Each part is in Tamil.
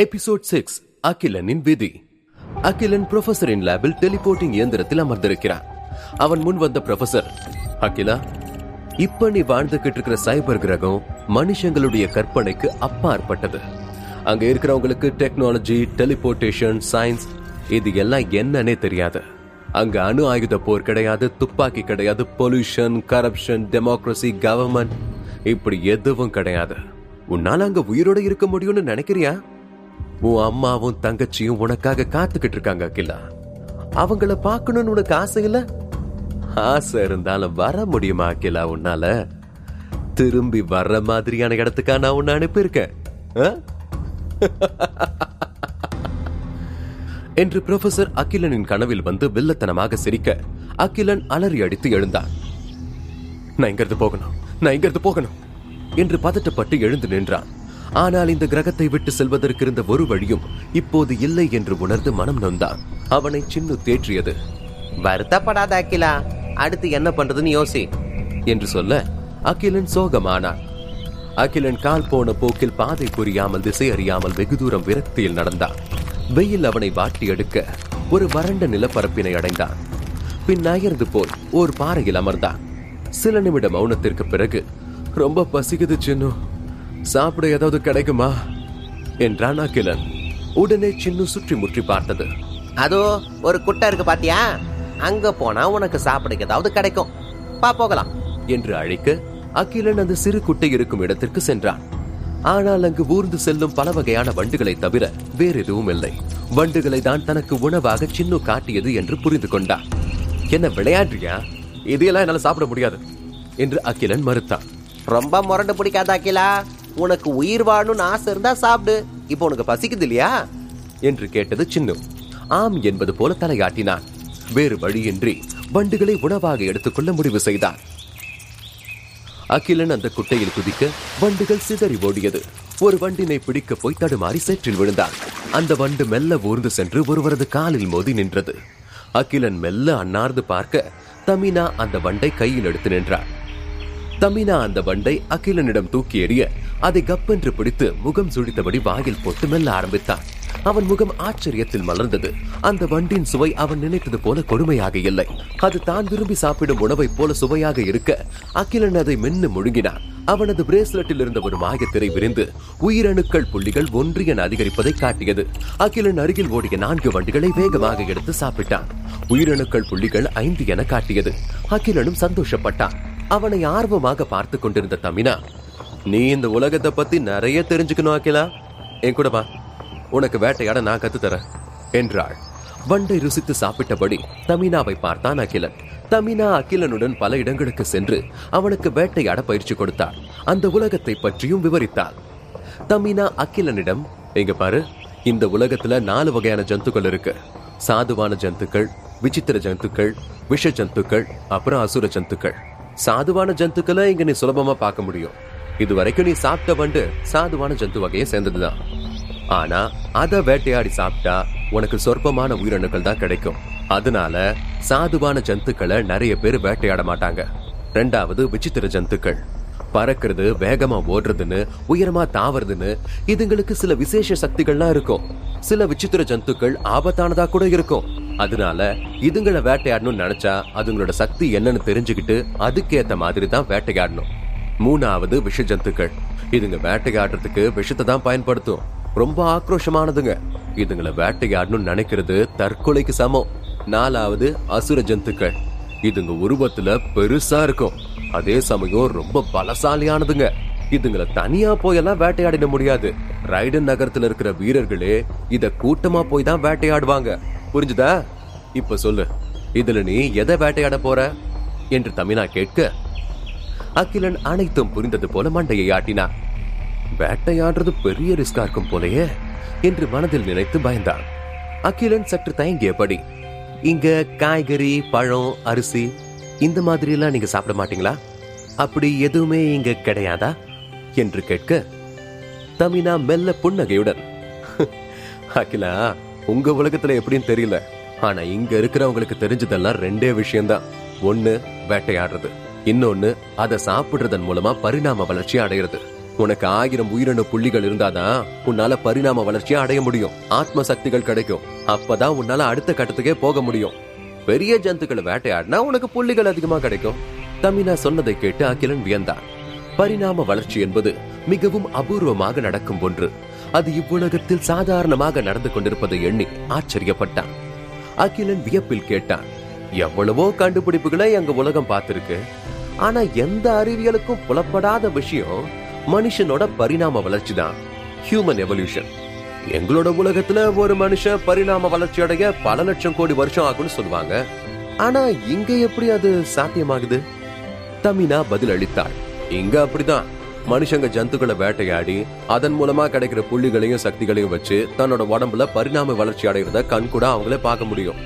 எபிசோட் சிக்ஸ் அகிலனின் விதி. அகிலன் ப்ரொஃபசரின் லேபில் டெலிபோர்ட்டிங் இயந்திரத்தில் அமர்ந்திருக்கிறான். அவன் முன் வந்த ப்ரொஃபசர் அகிலா இப்ப நீ வாழ்ந்துகிட்டு இருக்கிற சைபர் கிரகம் மனுஷங்களுடைய கற்பனைக்கு அப்பாற்பட்டது. அங்க இருக்கிறவங்களுக்கு டெக்னாலஜி டெலிபோர்டேஷன் சயின்ஸ் இது எல்லாம் என்னன்னே தெரியாது. அங்க அணு ஆயுத போர் கிடையாது துப்பாக்கி கிடையாது பொல்யூஷன் கரப்ஷன் டெமோக்ரஸி கவர்மெண்ட் இப்படி எதுவும் கிடையாது. உன்னால அங்க உயிரோட இருக்க முடியும்னு நினைக்கிறியா? உன் அம்மாவும் தங்கச்சியும் உனக்காக காத்துக்கிட்டு இருக்காங்க அகிலா. அவங்கள பார்க்கணும்னு உனக்கு ஆசை இல்ல? ஆசை இருந்தாலும் வர முடியுமா அகிலா உன்னால? திரும்பி வர்ற மாதிரியான இடத்துக்கா நான் உன்னை அனுப்பியிருக்கேன். ஆ? என்று ப்ரொஃபசர் அகிலனின் கனவில் வந்து வில்லத்தனமாக சிரிக்க அகிலன் அலறி அடித்து எழுந்தான். நான் இங்கிருந்து போகணும். நான் இங்கிருந்து போகணும். என்று பதட்டப்பட்டு எழுந்து நின்றான். ஆனால் இந்த கிரகத்தை விட்டு செல்வதற்கு இருந்த ஒரு வழியும் இப்போது இல்லை என்று உணர்ந்து மனம் நொந்தான் அவனை சின்னு தேற்றியது. வருத்தப்படாத அகிலா அடுத்து என்ன பண்றதுன்னு யோசி. என்று சொல்ல அகிலன் சோகமானான். அகிலன் கால் போன போக்கில் பாதை புரியாமல் திசை அறியாமல் வெகு தூரம் விரக்தியில் நடந்தான். வெயில் அவனை வாட்டி எடுக்க ஒரு வறண்ட நிலப்பரப்பினை அடைந்தான். பின் நகர்ந்து போய் ஒரு பாறையில் அமர்ந்தான். சில நிமிட மௌனத்திற்கு பிறகு ரொம்ப பசிக்குது சின்னு. சாப்பிட ஏதாவது கிடைக்குமா? என்றான் அகிலன் உடனே சின்னு சுற்றி முற்றி பார்த்தது. அதோ ஒரு குட்டை இருக்கு பாத்தியா? அங்க போனா உனக்கு சாப்பிட ஏதாவது கிடைக்கும். பா போகலாம். என்று அழைக்க அகிலன் அந்த சிறு குட்டை இருக்கும் இடத்திற்கு சென்றான். ஆனால் அங்கு ஊர்ந்து செல்லும் பல வகையான வண்டுகளை தவிர வேறு எதுவும் இல்லை. வண்டுகளை தான் தனக்கு உணவாக சின்னு காட்டியது என்று புரிந்து கொண்டான். என்ன விளையாடுறியா? இதையெல்லாம் என்னால சாப்பிட முடியாது என்று அகிலன் மறுத்தான். ரொம்ப முரண்டு பிடிக்காத அகிலா. உனக்கு உயிர் வாழணும்னு ஆசை இருந்தா சாப்பிடு. இப்போ உனக்கு பசிக்குது இல்லையா? என்று கேட்டது சின்னு. ஆம் என்பது போல தலையாட்டினான். வேறு வழியின்றி வண்டுகளை உணவாக எடுத்துக்கொள்ள முடிவு செய்தான். அகிலன் அந்த குட்டையில் குதிக்க வண்டுகள் சிதறி ஓடியது. ஒரு வண்டினை பிடிக்க போய் தடுமாறி சேற்றில் விழுந்தான். அந்த வண்டு மெல்ல ஊர்ந்து சென்று ஒருவரது காலில் மோதி நின்றது. அகிலன் மெல்ல அன்னார்ந்து பார்க்க தமினா அந்த வண்டை கையில் எடுத்து நின்றார் தமினா அந்த வண்டை அகிலனிடம் தூக்கி எறிய அதை கப்பென்று பிடித்து முகம் சுழித்தபடி வாயில் போட்டு மெல்ல ஆரம்பித்தான். அவன் முகம் ஆச்சரியத்தில் மலர்ந்தது. அந்த வண்டின் சுவை அவன் நினைத்தது போல கொடுமையாக இல்லை. அது தான் விரும்பி சாப்பிடும் உணவைப் போல சுவையாக இருக்க அகிலன் அதை மென்னு முழுங்கினான். அவனது பிரேஸ்லெட்டில் இருந்த ஒரு மாயத்திரை விரிந்து உயிரணுக்கள் புள்ளிகள் ஒன்று என அதிகரிப்பதை காட்டியது. அகிலன் அருகில் ஓடிய நான்கு வண்டிகளை வேகமாக எடுத்து சாப்பிட்டான். உயிரணுக்கள் புள்ளிகள் ஐந்து என காட்டியது. அகிலனும் சந்தோஷப்பட்டான். அவனை ஆர்வமாக பார்த்து கொண்டிருந்த தமினா நீ இந்த உலகத்தை பத்தி நிறைய தெரிஞ்சுக்கணும் அகிலா. என் கூட வா. உனக்கு வேட்டையாட நான் கத்து தரேன் என்றாள். வண்டை ருசித்து சாப்பிட்டபடி தமினாவை பார்த்தான் அகிலன். தமினா அகிலனுடன் பல இடங்களுக்கு சென்று அவனுக்கு வேட்டையாட பயிற்சி கொடுத்தாள். அந்த உலகத்தை பற்றியும் விவரித்தாள். தமினா அகிலனிடம் எங்க பாரு இந்த உலகத்துல நாலு வகையான ஜந்துக்கள் இருக்கு. சாதுவான ஜந்துக்கள் விசித்திர ஜந்துக்கள் விஷ ஜந்துக்கள் அப்புறம் அசுர ஜந்துக்கள். சாதுவான ஜந்துக்களை இங்க நீ சுலபமா பார்க்க முடியும். இது வரைக்கும் நீ சாப்பிட்ட வண்டு சாதுவான ஜந்து வகையை சேர்ந்ததுதான். ஆனா அதை வேட்டையாடி சாப்பிட்டா உனக்கு சொற்பமான உயிரணுக்கள் தான் கிடைக்கும். அதனால சாதுவான ஜந்துக்களை நிறைய பேர் வேட்டையாட மாட்டாங்க. ரெண்டாவது விசித்திர ஜந்துக்கள். பறக்கிறது வேகமா ஓடுறதுன்னு உயரமா தாவறதுன்னு இதுங்களுக்கு சில விசேஷ சக்திகள்லாம் இருக்கும். சில விசித்திர ஜந்துக்கள் ஆபத்தானதா கூட இருக்கும். அதனால இதுங்களை வேட்டையாடணும்னு நினைச்சா அதுங்களோட சக்தி என்னன்னு தெரிஞ்சுக்கிட்டு அதுக்கேத்த மாதிரி தான் வேட்டையாடணும். மூணாவது விஷ ஜந்துக்கள் இதுங்க வேட்டையாடுறதுக்கு விஷத்தை தான் பயன்படுத்தும். ரொம்ப ஆக்ரோஷமானதுங்க. இதுங்களை வேட்டையாடணும்னு நினைக்கிறது தற்கொலைக்கு சமம். நாலாவது அசுர ஜந்துக்கள். இதுங்க உருவத்துல பெருசா இருக்கும். அதே சமயம் ரொம்ப பலசாலியானதுங்க. இதுங்களை தனியா போயெல்லாம் வேட்டையாடிட முடியாது. ரைடன் நகரத்துல இருக்கிற வீரர்களே இத கூட்டமா போய் தான் வேட்டையாடுவாங்க. புரிஞ்சுதா? இப்ப சொல்லு. இதுல நீ எதை வேட்டையாட போற? என்று தமிழா கேட்க அகிலன் அனைத்தும் புரிந்தது போல மண்டையை ஆட்டினான் வேட்டையாடுறது பெரிய ரிஸ்கா இருக்கும் போலயே என்று மனதில் நினைத்து பயந்தான். அகிலன் சற்று தயங்கியபடி இங்க காய்கறி பழம் அரிசி இந்த மாதிரி எல்லாம் நீங்க சாப்பிட மாட்டீங்களா? அப்படி எதுவுமே இங்க கிடையாதா? என்று கேட்க தமினா மெல்ல புன்னகையுடன் அகிலா உங்க உலகத்துல எப்படின்னு தெரியல. ஆனா இங்க இருக்கிறவங்களுக்கு தெரிஞ்சதெல்லாம் ரெண்டே விஷயம்தான். ஒன்னு வேட்டையாடுறது. இன்னொன்னு அதை சாப்பிடுறதன் மூலமா பரிணாம வளர்ச்சி அடையிறது. உனக்கு ஆயிரம் உயிரணு புள்ளிகள் இருந்தாதான் உன்னால பரிணாம வளர்ச்சியை அடைய முடியும். ஆத்ம சக்திகள் கிடைக்கும். அப்பதான் உன்னால அடுத்த கட்டத்துக்கே போக முடியும். பெரிய ஜந்துக்களை வேட்டையாடினா உனக்கு புள்ளிகள் அதிகமா கிடைக்கும். தமிழா சொன்னதை கேட்டு அகிலன் வியந்தான். பரிணாம வளர்ச்சி என்பது மிகவும் அபூர்வமாக நடக்கும் ஒன்று. அது இவ்வுலகத்தில் சாதாரணமாக நடந்து கொண்டிருப்பதை எண்ணி ஆச்சரியப்பட்டான். அகிலன் வியப்பில் கேட்டான் எவ்வளவோ கண்டுபிடிப்புகளை எங்க உலகம் பார்த்திருக்கு. ஆனா எந்த அறிவியலுக்கும் புலப்படாத விஷயம் மனுஷனோட பரிணாம வளர்ச்சி தான் ஹியூமன் எவல்யூஷன் எங்களோட உலகத்துல ஒரு மனுஷன் பரிணாம வளர்ச்சி அடைய பல லட்சம் கோடி வருஷம் ஆகும்னு சொல்லுவாங்க. ஆனா இங்க எப்படி அது சாத்தியமாகுது? தமினா பதில் அளித்தாள் இங்க அப்படிதான். மனுஷங்க ஜந்துக்களை வேட்டையாடி அதன் மூலமா கிடைக்கிற புள்ளிகளையும் சக்திகளையும் வச்சு தன்னோட உடம்புல பரிணாம வளர்ச்சி அடைகிறத கண் கூட அவங்களே பார்க்க முடியும்.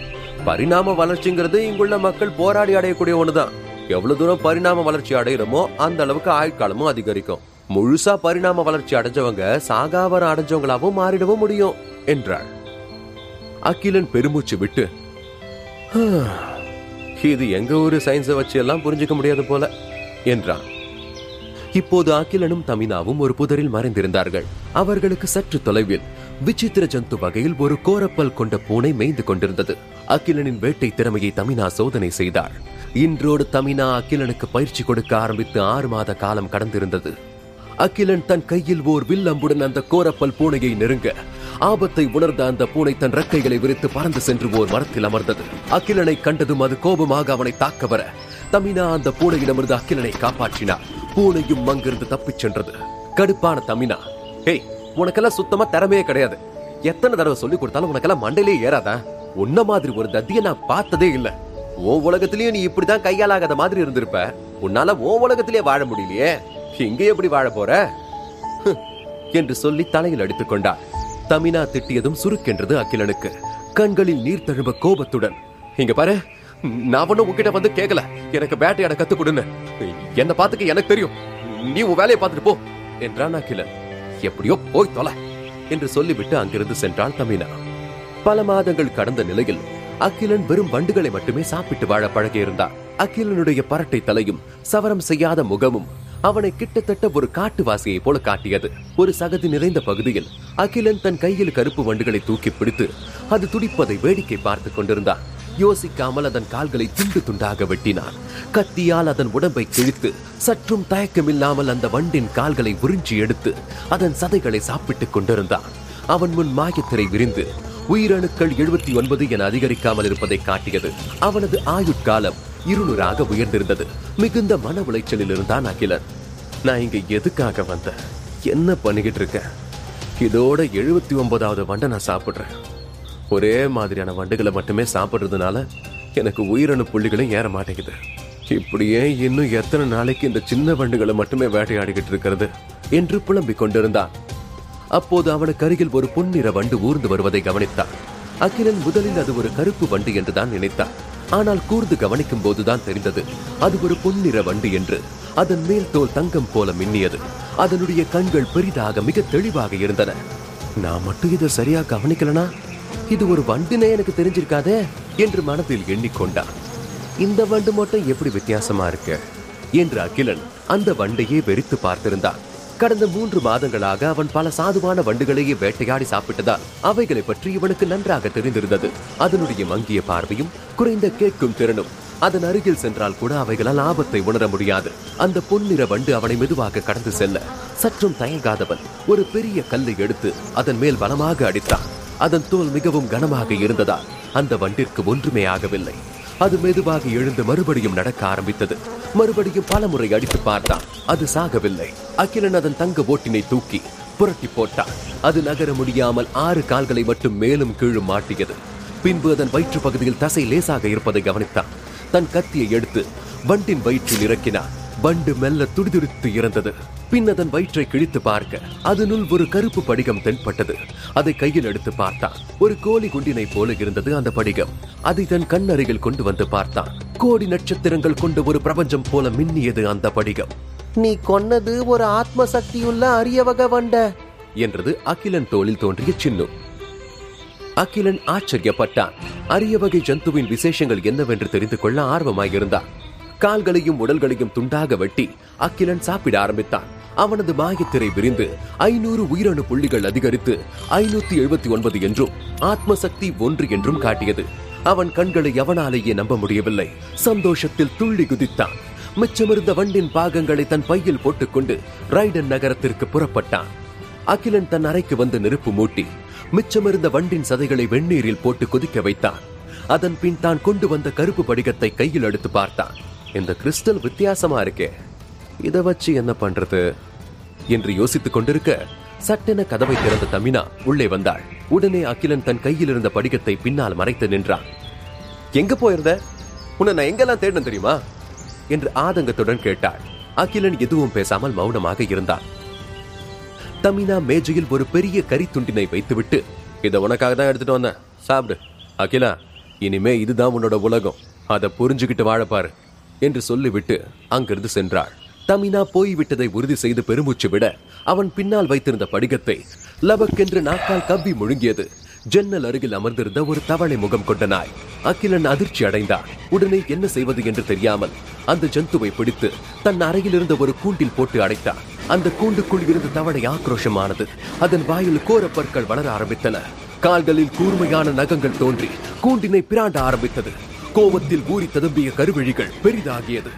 பரிணாம வளர்ச்சிங்கிறது இங்குள்ள மக்கள் போராடி அடையக்கூடிய ஒண்ணுதான். எவ்வளவு தூரம் பரிணாம வளர்ச்சி அடைகிறோமோ அந்த அளவுக்கு ஆயுட்காலமும் அதிகரிக்கும். முழுசா பரிணாம வளர்ச்சி அடைஞ்சவங்க சாகாவரம் அடைஞ்சவங்களாவும் மாறிடவும் முடியும் என்றாள். அகிலன் பெருமூச்சு விட்டு இது எங்க ஊரு சயின்ஸை வச்சு எல்லாம் புரிஞ்சுக்க முடியாது போல என்றான். இப்போது அகிலனும் தமினாவும் ஒரு புதரில் மறைந்திருந்தார்கள். அவர்களுக்கு சற்று தொலைவில் விசித்திர ஜந்து வகையில் ஒரு கோரப்பல் கொண்ட பூனை மேய்ந்து கொண்டிருந்தது. அகிலனின் வேட்டை திறமையை தமினா சோதனை செய்தாள். இன்றோடு தமினா அகிலனுக்கு பயிற்சி கொடுக்க ஆரம்பித்து ஆறு மாத காலம் கடந்திருந்தது. அகிலன் தன் கையில் ஓர் வில்லம்புடன் அந்த கோரப்பல் பூனையை நெருங்க ஆபத்தை உணர்ந்த அந்த பூனை தன் ரெக்கைகளை விரித்து பறந்து சென்று ஓர் மரத்தில் அமர்ந்தது. அகிலனை கண்டதும் அது கோபமாக அவனை தாக்க வர தமினா அந்த பூனையிடமிருந்து அகிலனை காப்பாற்றினார் பூனையும் அங்கிருந்து தப்பிச் சென்றது. கடுப்பான தமினா ஏய் உனக்கெல்லாம் சுத்தமா திறமையே கிடையாது. எத்தனை தடவை சொல்லி கொடுத்தாலும் உனக்கெல்லாம் மண்டையிலே ஏறாதா? உன்ன மாதிரி ஒரு தத்திய நான் பார்த்ததே இல்லை. உன் உலகத்திலயும் நீ இப்படிதான் கையாலாகாத மாதிரி இருந்திருப்ப. உன்னால உன் உலகத்திலேயே வாழ முடியலையே. இங்க எப்படி வாழ போற? என்று சொல்லி தலையில் அடித்துக் கொண்டார் தமினா திட்டியதும் சுருக்கென்றது அகிலனுக்கு. கண்களில் நீர் தழும்ப கோபத்துடன் இங்க பாரு நான் ஒன்னும் உங்ககிட்ட வந்து கேட்கல எனக்கு வேட்டையாட கத்து கொடுன்னு. என்ன பாத்துக்க எனக்கு தெரியும். நீ உன் வேலையை பார்த்துட்டு போ என்றான் அகிலன். எப்படியோ போய் தொலை என்று சொல்லிவிட்டு அங்கிருந்து சென்றாள் தமினா. பல மாதங்கள் கடந்த நிலையில் அகிலன் வெறும் வண்டுகளை மட்டுமே சாப்பிட்டு வாழ பழகியிருந்தார் அகிலனுடைய பரட்டை தலையும் சவரம் செய்யாத முகமும் அவனை கிட்டத்தட்ட ஒரு காட்டுவாசியை போல காட்டியது. ஒரு சகதி நிறைந்த பகுதியில் அகிலன் தன் கையில் கருப்பு வண்டுகளை தூக்கி பிடித்து அது துடிப்பதை வேடிக்கை பார்த்துக் கொண்டிருந்தான். யோசிக்காமல் அதன் கால்களை துண்டு துண்டாக வெட்டினான். கத்தியால் அதன் உடம்பை கிழித்து சற்றும் தயக்கமில்லாமல் அந்த வண்டின் கால்களை உறிஞ்சி எடுத்து அதன் சதைகளை சாப்பிட்டுக் கொண்டிருந்தான். அவன் முன் மாயத்திரை விரிந்து உயிரணுக்கள் எழுபத்தி ஒன்பது என அதிகரிக்காமல் இருப்பதை காட்டியது அவனது ஆயுட்காலம் இருநூறாக உயர்ந்திருந்தது. மிகுந்த மன உளைச்சலில் இருந்தான் அகிலன். நான் இங்க எதுக்காக வந்தேன் என்ன பண்ணிக்கிட்டு இருக்கேன் இதோட எழுபத்தி ஒன்பதாவது வண்டை நான் சாப்பிடுறேன். ஒரே மாதிரியான வண்டுகளை மட்டுமே சாப்பிட்றதுனால எனக்கு உயிரணு புள்ளிகளும் ஏற மாட்டேங்குது. இப்படியே இன்னும் எத்தனை நாளைக்கு இந்த சின்ன வண்டுகளை மட்டுமே வேட்டையாடிக்கிட்டு இருக்கிறது? என்று புலம்பிக் கொண்டிருந்தான். அப்போது அவனுக்கு அருகில் ஒரு பொன்னிற வண்டு ஊர்ந்து வருவதை கவனித்தான். அகிலன் முதலில் அது ஒரு கருப்பு வண்டு என்றுதான் நினைத்தான். ஆனால் கூர்ந்து கவனிக்கும் போதுதான் தெரிந்தது அது ஒரு பொன்னிற வண்டு என்று. அதன் மேல் தோல் தங்கம் போல மின்னியது. அதனுடைய கண்கள் பெரிதாக மிக தெளிவாக இருந்தன. நான் மட்டும் இதை சரியா கவனிக்கலனா? இது ஒரு வண்டுனே எனக்கு தெரிஞ்சிருக்காதே? என்று மனதில் எண்ணிக்கொண்டான். இந்த வண்டு மட்டும் எப்படி வித்தியாசமா இருக்கு? என்று அகிலன் அந்த வண்டையே வெறித்து பார்த்திருந்தான். கடந்த மூன்று மாதங்களாக அவன் பல சாதுவான வண்டுகளையே வேட்டையாடி சாப்பிட்டதால் அவைகளை பற்றி இவனுக்கு நன்றாக தெரிந்திருந்தது. அதனுடைய மங்கிய பார்வையும் குறைந்த கேட்கும் திறனும் அதன் அருகில் சென்றால் கூட அவைகளால் ஆபத்தை உணர முடியாது. அந்த பொன்னிற வண்டு அவனை மெதுவாக கடந்து செல்ல சற்றும் தயங்காதவன் ஒரு பெரிய கல்லை எடுத்து அதன் மேல் பலமாக அடித்தான். அதன் தோல் மிகவும் கனமாக இருந்ததால் அந்த வண்டிற்கு ஒன்றுமே ஆகவில்லை. அது மெதுவாக எழுந்து மறுபடியும் நடக்க ஆரம்பித்தது. மறுபடியும் பலமுறை அடித்து பார்த்தான். அது சாகவில்லை. அகிலன் அதன் தங்க ஓட்டினை தூக்கி புரட்டி போட்டான். அது நகர முடியாமல் ஆறு கால்களை மட்டும் மேலும் கீழும் மாட்டியது பின்பு அதன் வயிற்று பகுதியில் தசை லேசாக இருப்பதை கவனித்தான். தன் கத்தியை எடுத்து வண்டின் வயிற்றில் இறக்கினான். வண்டு மெல்ல துடிதுடித்து இறந்தது. பின் அதன் வயிற்றை கிழித்து பார்க்க அதனுள் ஒரு கருப்பு படிகம் தென்பட்டது. அதை கையில் எடுத்து பார்த்தான். ஒரு கோழி குண்டினை போல இருந்தது அந்த படிகம். அதை தன் கண்ணருகில் கொண்டு வந்து பார்த்தான். கோடி நட்சத்திரங்கள் கொண்ட ஒரு பிரபஞ்சம் போல மின்னியது அந்த படிகம். நீ கொன்னது ஒரு ஆத்ம சக்தியுள்ள அரிய வகை வண்ட. என்றது அகிலன் தோளில் தோன்றிய சின்னு. அகிலன் ஆச்சரியப்பட்டான். அரிய வகை ஜந்துவின் விசேஷங்கள் என்னவென்று தெரிந்து கொள்ள ஆர்வமாயிருந்தான். கால்களையும் உடல்களையும் துண்டாக வெட்டி அகிலன் சாப்பிட ஆரம்பித்தான். அவனது மாயத்திரை விரிந்து ஐநூறு உயிரணு புள்ளிகள் அதிகரித்து ஐநூத்தி எழுபத்தி ஒன்பது என்றும் ஆத்ம சக்தி ஒன்று என்றும் காட்டியது. அவன் கண்களை எவனாலேயே நம்ப முடியவில்லை. சந்தோஷத்தில் துள்ளி குதித்தான். மிச்சமிருந்த வண்டின் பாகங்களை தன் பையில் போட்டுக்கொண்டு ரைடன் நகரத்திற்கு புறப்பட்டான். அகிலன் தன் அறைக்கு வந்து நெருப்பு மூட்டி மிச்சமிருந்த வண்டின் சதைகளை வெந்நீரில் போட்டு கொதிக்க வைத்தான். அதன் பின் தான் கொண்டு வந்த கருப்பு படிகத்தை கையில் எடுத்து பார்த்தான். இந்த கிறிஸ்டல் வித்தியாசமா இருக்கே. இத வச்சு என்ன பண்றது? என்று யோசித்துக் கொண்டிருக்க சட்டென கதவை திறந்த தமினா உள்ளே வந்தாள். உடனே அகிலன் தன் கையில் இருந்த படிகத்தை பின்னால் மறைத்து நின்றான். எங்க போயிருந்த? உன்னை நான் எங்கெல்லாம் தேடணும் தெரியுமா? என்று ஆதங்கத்துடன் கேட்டாள். அகிலன் எதுவும் பேசாமல் மௌனமாக இருந்தான். தமினா மேஜையில் ஒரு பெரிய கறி துண்டினை வைத்துவிட்டு இதை உனக்காக தான் எடுத்துட்டு வந்தேன். சாப்பிடு. அகிலா இனிமே இதுதான் உன்னோட உலகம். அதை புரிஞ்சுக்கிட்டு வாழப்பாரு என்று சொல்லிவிட்டு அங்கிருந்து சென்றாள். தமினா போய்விட்டதை உறுதி செய்து பெருமூச்சு விட அவன் பின்னால் வைத்திருந்த படிகத்தை லபக்கென்று நாக்கால் கவ்வி முழுங்கியது. ஜன்னல் அருகில் அமர்ந்திருந்த ஒரு தவளை முகம் கொண்ட நாய் அகிலன் அதிர்ச்சி அடைந்தான். உடனே என்ன செய்வது என்று தெரியாமல் அந்த ஜந்துவை பிடித்து தன் அறையில் இருந்த ஒரு கூண்டில் போட்டு அடைத்தான். அந்த கூண்டுக்குள் இருந்த தவளை ஆக்ரோஷமானது. அதன் வாயில் கோர பற்கள் வளர ஆரம்பித்தன. கால்களில் கூர்மையான நகங்கள் தோன்றி கூண்டினை பிராண்ட ஆரம்பித்தது. கோபத்தில் ஊறி ததும்பிய கருவழிகள் பெரிதாகியது.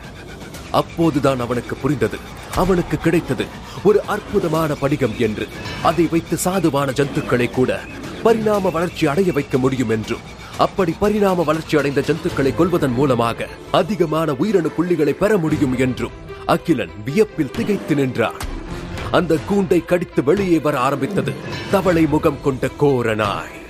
அப்போதுதான் அவனுக்கு புரிந்தது. அவனுக்கு கிடைத்தது ஒரு அற்புதமான படிகம் என்று. அதை வைத்து சாதுவான ஜந்துக்களை கூட பரிணாம வளர்ச்சி அடைய வைக்க முடியும் என்றும். அப்படி பரிணாம வளர்ச்சி அடைந்த ஜந்துக்களை கொள்வதன் மூலமாக அதிகமான உயிரணு புள்ளிகளை பெற முடியும் என்றும் அகிலன் வியப்பில் திகைத்து நின்றான். அந்த கூண்டை கடித்து வெளியே வர ஆரம்பித்தது தவளை முகம் கொண்ட கோரனாய்.